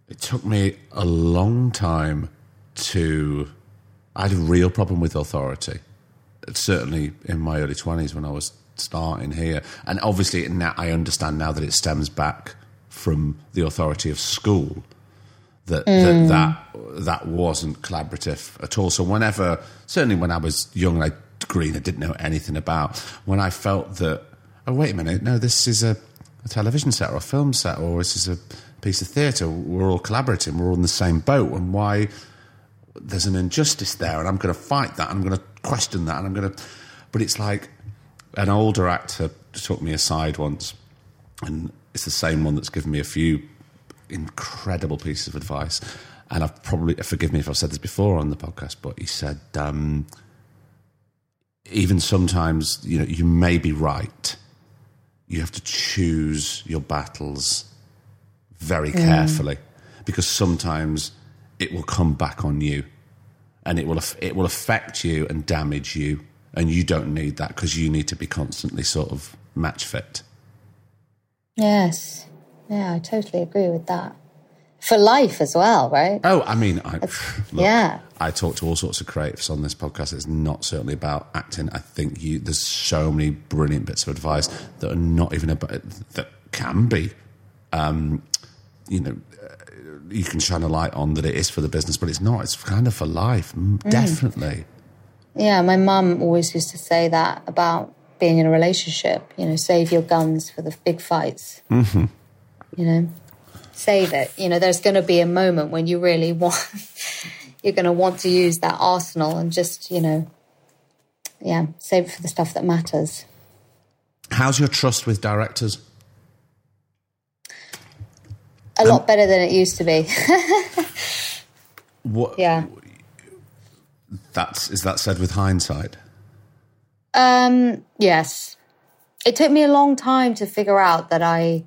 it took me a long time to. I had a real problem with authority. Certainly in my early twenties when I was starting here, and obviously now I understand now that it stems back from the authority of school. That, that mm. that that wasn't collaborative at all. So whenever, certainly when I was young, I green, I didn't know anything about. When I felt that, oh wait a minute, no, this is a, a television set or a film set, or this is a piece of theatre. We're all collaborating. We're all in the same boat, and why there's an injustice there, and I'm going to fight that. And I'm going to question that, and I'm going to. But it's like an older actor took me aside once, and it's the same one that's given me a few incredible pieces of advice. And I've probably forgive me if I've said this before on the podcast, but he said um, even sometimes you know you may be right. You have to choose your battles very carefully because sometimes it will come back on you, and it will it will affect you and damage you, and you don't need that because you need to be constantly sort of match fit. Yes. Yeah, I totally agree with that. For life as well, right? Oh, I mean, I, look, yeah. I talk to all sorts of creatives on this podcast. It's not certainly about acting. I think you there's so many brilliant bits of advice that are not even about that can be, um, you know, you can shine a light on that it is for the business, but it's not. It's kind of for life, Mm, definitely. Yeah, my mum always used to say that about being in a relationship. You know, save your guns for the big fights. Mm-hmm. You know, save it. You know, there's going to be a moment when you really want, you're going to want to use that arsenal and just, you know, yeah, save it for the stuff that matters. How's your trust with directors? A lot better than it used to be. What? yeah. That's is that said with hindsight? Um, yes. It took me a long time to figure out that I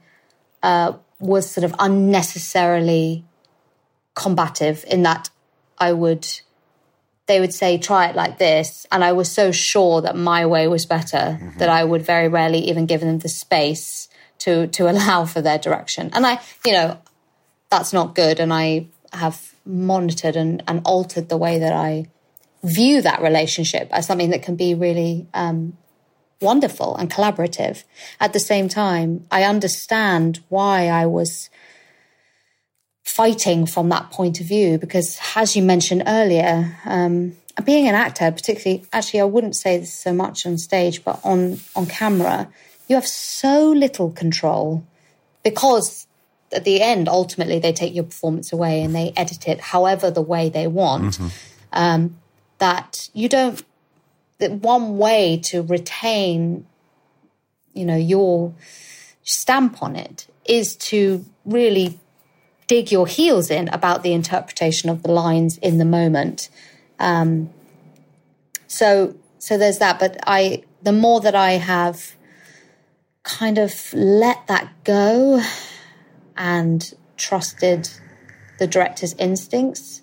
uh, was sort of unnecessarily combative in that I would they would say try it like this and I was so sure that my way was better mm-hmm. that I would very rarely even give them the space to to allow for their direction. And I, you know, that's not good and I have monitored and, and altered the way that I view that relationship as something that can be really um, wonderful and collaborative. At the same time, I understand why I was fighting from that point of view because, as you mentioned earlier, um, being an actor, particularly, actually, I wouldn't say this so much on stage, but on on camera, you have so little control because at the end, ultimately, they take your performance away and they edit it however the way they want. Mm-hmm. Um, that you don't that one way to retain, you know, your stamp on it is to really dig your heels in about the interpretation of the lines in the moment. Um, so, so there's that. But I, the more that I have kind of let that go and trusted the director's instincts,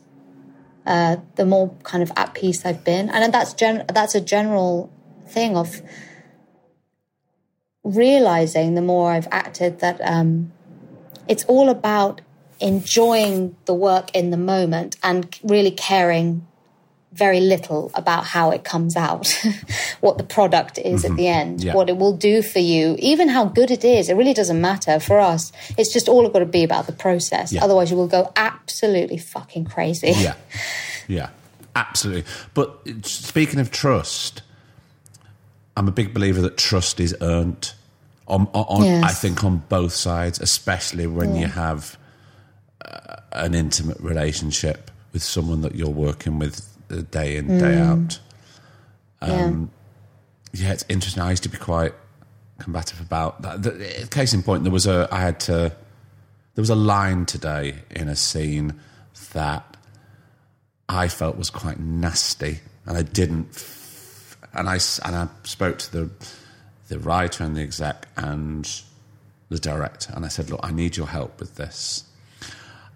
uh, the more kind of at peace I've been, and that's gen- that's a general thing of realizing the more I've acted that um, it's all about enjoying the work in the moment and really caring very little about how it comes out, what the product is mm-hmm. at the end, yeah. what it will do for you, even how good it is. It really doesn't matter for us. It's just all got to be about the process. Yeah. Otherwise, you will go absolutely fucking crazy. Yeah. Yeah. Absolutely. But speaking of trust, I'm a big believer that trust is earned. On, on yes. I think on both sides, especially when yeah. you have uh, an intimate relationship with someone that you're working with day in, mm. day out. Um, yeah. yeah. it's interesting. I used to be quite combative about that. The, case in point, there was a I had to there was a line today in a scene that I felt was quite nasty, and I didn't. And I and I spoke to the the writer and the exec and the director, and I said, "Look, I need your help with this."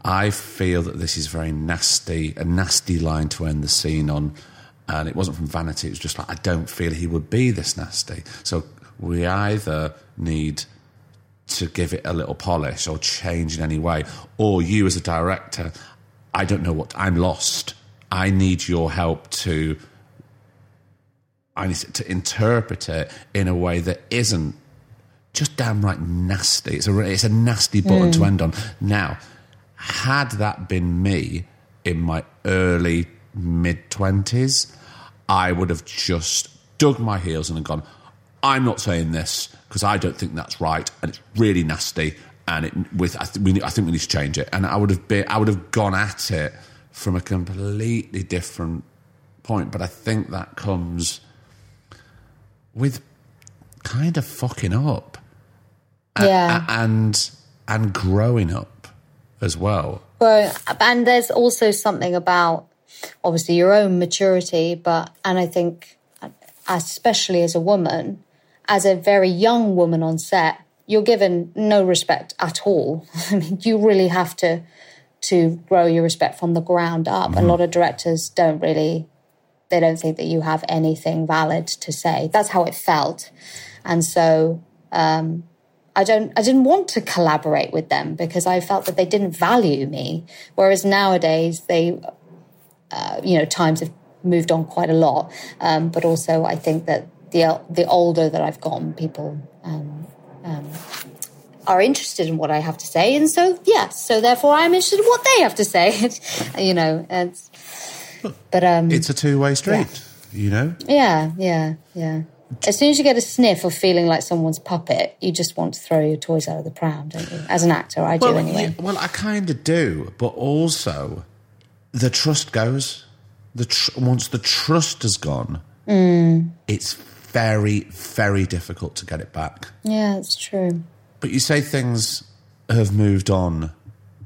I feel that this is very nasty, a nasty line to end the scene on. And it wasn't from vanity, it was just like, I don't feel he would be this nasty. So we either need to give it a little polish or change in any way, or you as a director, I don't know what, I'm lost. I need your help to. I need to interpret it in a way that isn't just downright nasty. It's a it's a nasty button mm. to end on. Now, had that been me in my early mid 20s, I would have just dug my heels in and gone, I'm not saying this because I don't think that's right and it's really nasty and it with I, th- we, I think we need to change it. And I would have been I would have gone at it from a completely different point but I think that comes with kind of fucking up. Yeah. and and growing up as well. Well, and there's also something about obviously your own maturity, but and I think especially as a woman, as a very young woman on set, you're given no respect at all. I mean, you really have to to grow your respect from the ground up. Mm-hmm. A lot of directors don't really they don't think that you have anything valid to say. That's how it felt. And so um, I don't I didn't want to collaborate with them because I felt that they didn't value me. Whereas nowadays they uh, you know times have moved on quite a lot, um, but also I think that the the older that I've gotten, people um, um, are interested in what I have to say, and so yes, so therefore I'm interested in what they have to say. you know, and but um, it's a two way street. Yeah. You know. Yeah, yeah, yeah. As soon as you get a sniff of feeling like someone's puppet, you just want to throw your toys out of the pram, don't you? As an actor, I well, do anyway. Yeah, well, I kind of do, but also the trust goes. The tr- once the trust has gone, mm. it's very, very difficult to get it back. Yeah, it's true. But you say things have moved on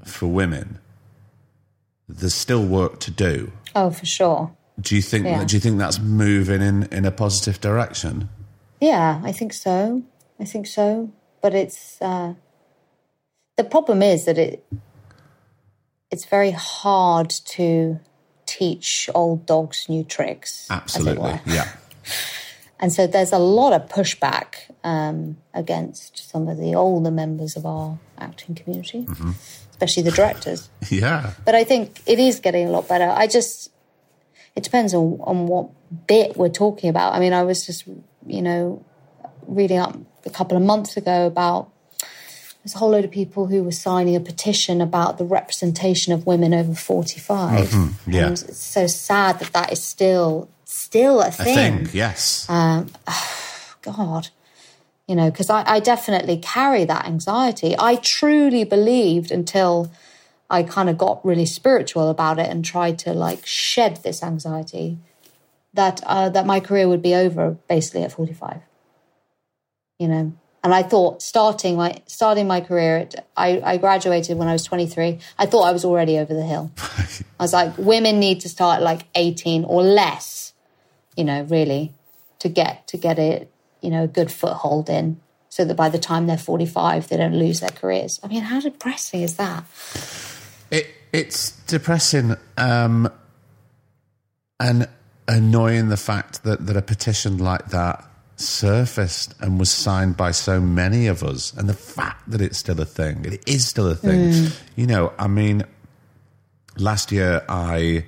for women. There's still work to do. Oh, for sure. Do you think? Yeah. Do you think that's moving in in a positive direction? Yeah, I think so. I think so. But it's uh, the problem is that it it's very hard to teach old dogs new tricks. Absolutely. Yeah. And so there's a lot of pushback um, against some of the older members of our acting community, especially the directors. Yeah. But I think it is getting a lot better. I just, it depends on, on what bit we're talking about. I mean, I was just, you know, reading up a couple of months ago about there's a whole load of people who were signing a petition about the representation of women over 45. Mm-hmm. yeah. And it's so sad that that is still, still a thing. think, yes. Um, God, you know, because I, I definitely carry that anxiety. I truly believed until I kind of got really spiritual about it and tried to like shed this anxiety that uh, that my career would be over basically at forty five. You know, and I thought starting my starting my career, at, I, I graduated when I was twenty three. I thought I was already over the hill. I was like, women need to start at like eighteen or less. You know, really, to get to get it, you know, a good foothold in, so that by the time they're forty five, they don't lose their careers. I mean, how depressing is that? It it's depressing um, and annoying the fact that, that a petition like that surfaced and was signed by so many of us, and the fact that it's still a thing. It is still a thing. You know, I mean, last year I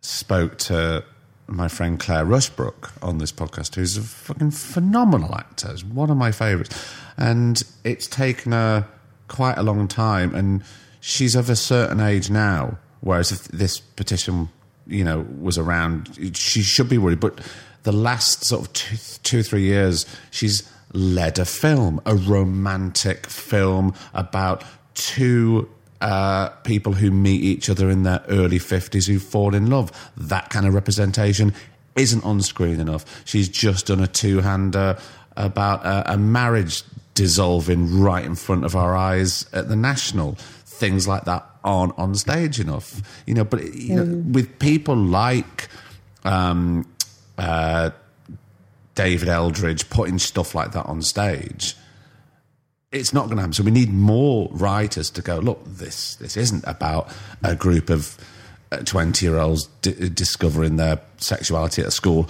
spoke to my friend Claire Rushbrook on this podcast, who's a fucking phenomenal actor. Is one of my favourites, and it's taken her quite a long time, and she's of a certain age now. Whereas if this petition, you know, was around, she should be worried. But the last sort of two, two three years, she's led a film, a romantic film about two uh, people who meet each other in their early 50s who fall in love. That kind of representation isn't on screen enough. She's just done a two hander about a, a marriage dissolving right in front of our eyes at the National. Things like that aren't on stage enough. You know, but you know, with people like. Um, uh, David Eldridge putting stuff like that on stage, it's not going to happen. So we need more writers to go. Look, this this isn't about a group of twenty year olds d- discovering their sexuality at school.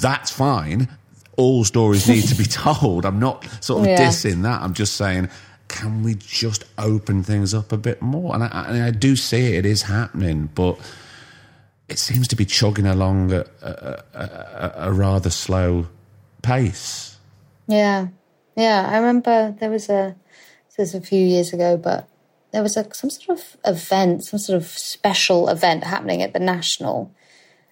That's fine. All stories need to be told. I'm not sort of Yeah. dissing that. I'm just saying, can we just open things up a bit more? And I, I do see it, it is happening, but it seems to be chugging along at a, a, a, a rather slow pace. Yeah, yeah. I remember there was a this was a few years ago, but there was a some sort of event, some sort of special event happening at the National,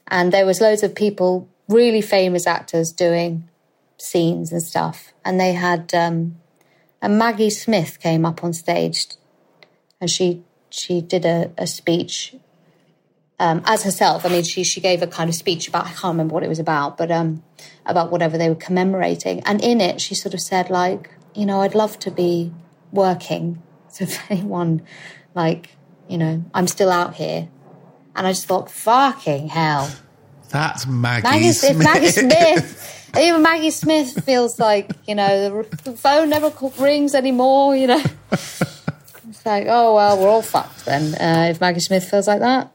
and there was loads of people, really famous actors, doing scenes and stuff, and they had um, and Maggie Smith came up on stage, and she she did a, a speech um, as herself. I mean, she she gave a kind of speech about I can't remember what it was about, but um, about whatever they were commemorating. And in it, she sort of said like, you know, I'd love to be working. So if anyone, like, you know, I'm still out here, and I just thought, fucking hell, That's Maggie, Maggie Smith. Maggie Smith. Even Maggie Smith feels like you know the, the phone never rings anymore. You know, it's like oh well, we're all fucked then. Uh, if Maggie Smith feels like that,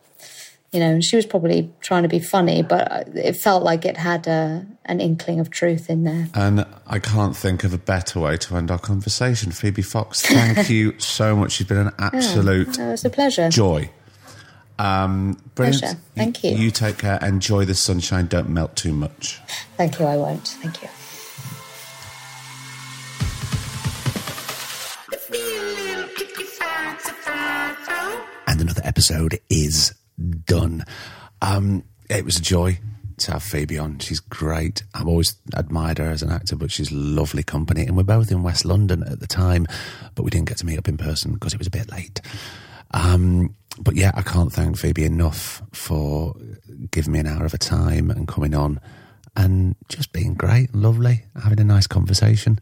you know, and she was probably trying to be funny, but it felt like it had a, an inkling of truth in there. And I can't think of a better way to end our conversation. Phoebe Fox, thank you so much. You've been an absolute No, it was a pleasure. joy. Um, brilliant. Pleasure. Thank you. You take care. Enjoy the sunshine. Don't melt too much. Thank you. I won't. Thank you. And another episode is done. Um, it was a joy to have Phoebe on. She's great. I've always admired her as an actor, but she's lovely company. And we're both in West London at the time, but we didn't get to meet up in person because it was a bit late. Um, but yeah, I can't thank Phoebe enough for giving me an hour of her time and coming on and just being great, lovely, having a nice conversation.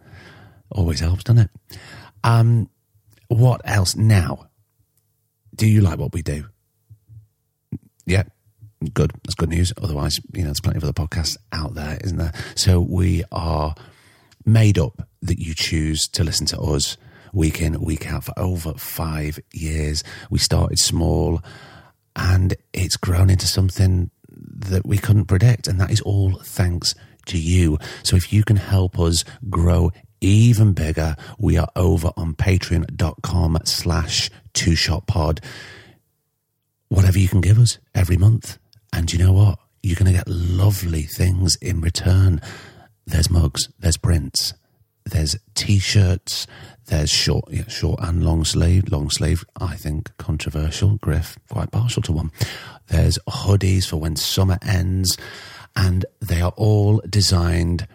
Always helps, doesn't it? Um, what else now? Do you like what we do? Yeah, good. That's good news. Otherwise, you know, there's plenty of other podcasts out there, isn't there? So we are made up that you choose to listen to us week in, week out for over five years. We started small and it's grown into something that we couldn't predict. And that is all thanks to you. So if you can help us grow even bigger, we are over on patreon.com slash two shot pod. Whatever you can give us every month. And you know what? You're going to get lovely things in return. There's mugs, there's prints, there's t-shirts, there's short, yeah, short and long sleeve. Long sleeve, I think, controversial. Griff, quite partial to one. There's hoodies for when summer ends, and they are all designed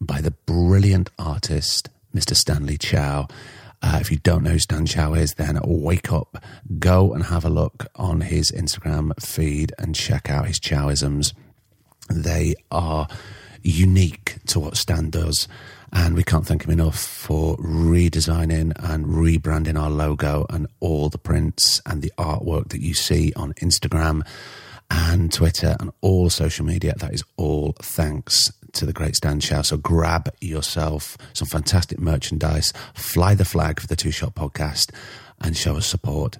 by the brilliant artist, Mr. Stanley Chow. Uh, if you don't know who Stan Chow is, then wake up, go and have a look on his Instagram feed and check out his Chowisms. They are unique to what Stan does. And we can't thank him enough for redesigning and rebranding our logo and all the prints and the artwork that you see on Instagram and Twitter and all social media. That is all thanks to the great Stan Chow. So grab yourself some fantastic merchandise, fly the flag for the Two Shot podcast, and show us support.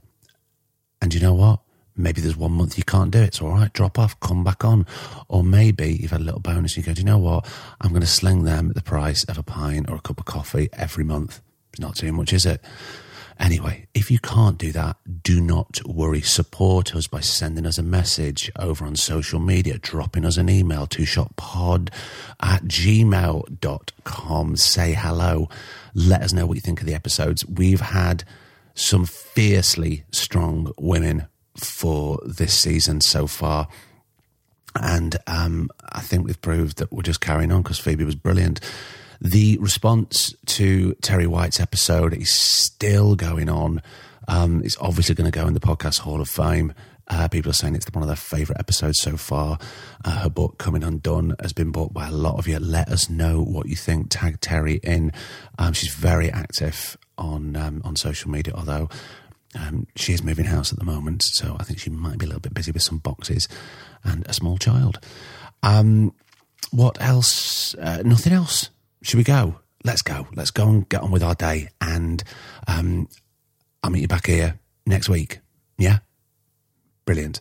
And you know what? Maybe there's one month you can't do it. It's all right. Drop off, come back on. Or maybe you've had a little bonus and you go, do you know what? I'm going to sling them at the price of a pint or a cup of coffee every month. It's not too much, is it? Anyway, if you can't do that, do not worry. Support us by sending us a message over on social media, dropping us an email to shotpod at gmail.com. Say hello. Let us know what you think of the episodes. We've had some fiercely strong women for this season so far. And um, I think we've proved that we're just carrying on because Phoebe was brilliant. The response to Terri White's episode is still going on. Um, it's obviously going to go in the podcast Hall of Fame. Uh, people are saying it's one of their favourite episodes so far. Uh, her book, Coming Undone, has been bought by a lot of you. Let us know what you think. Tag Terri in. Um, she's very active on um, on social media, although um, she is moving house at the moment, so I think she might be a little bit busy with some boxes and a small child. Um, what else? Uh, nothing else. Should we go? Let's go. Let's go and get on with our day. And um, I'll meet you back here next week. Yeah? Brilliant.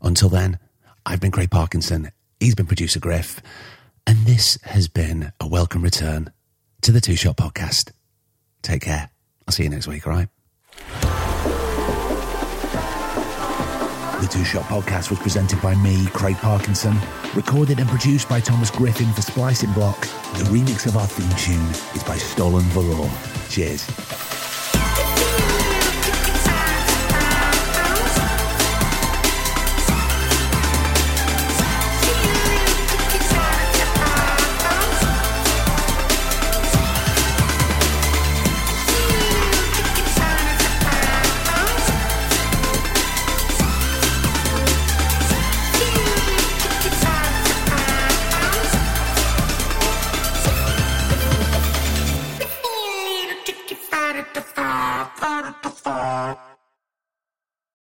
Until then, I've been Craig Parkinson. He's been producer Griff. And this has been a welcome return to the Two Shot Podcast. Take care. I'll see you next week, all right? The Two Shot Podcast was presented by me, Craig Parkinson, recorded and produced by Thomas Griffin for Splicing Block. The remix of our theme tune is by Stolen Valor. Cheers.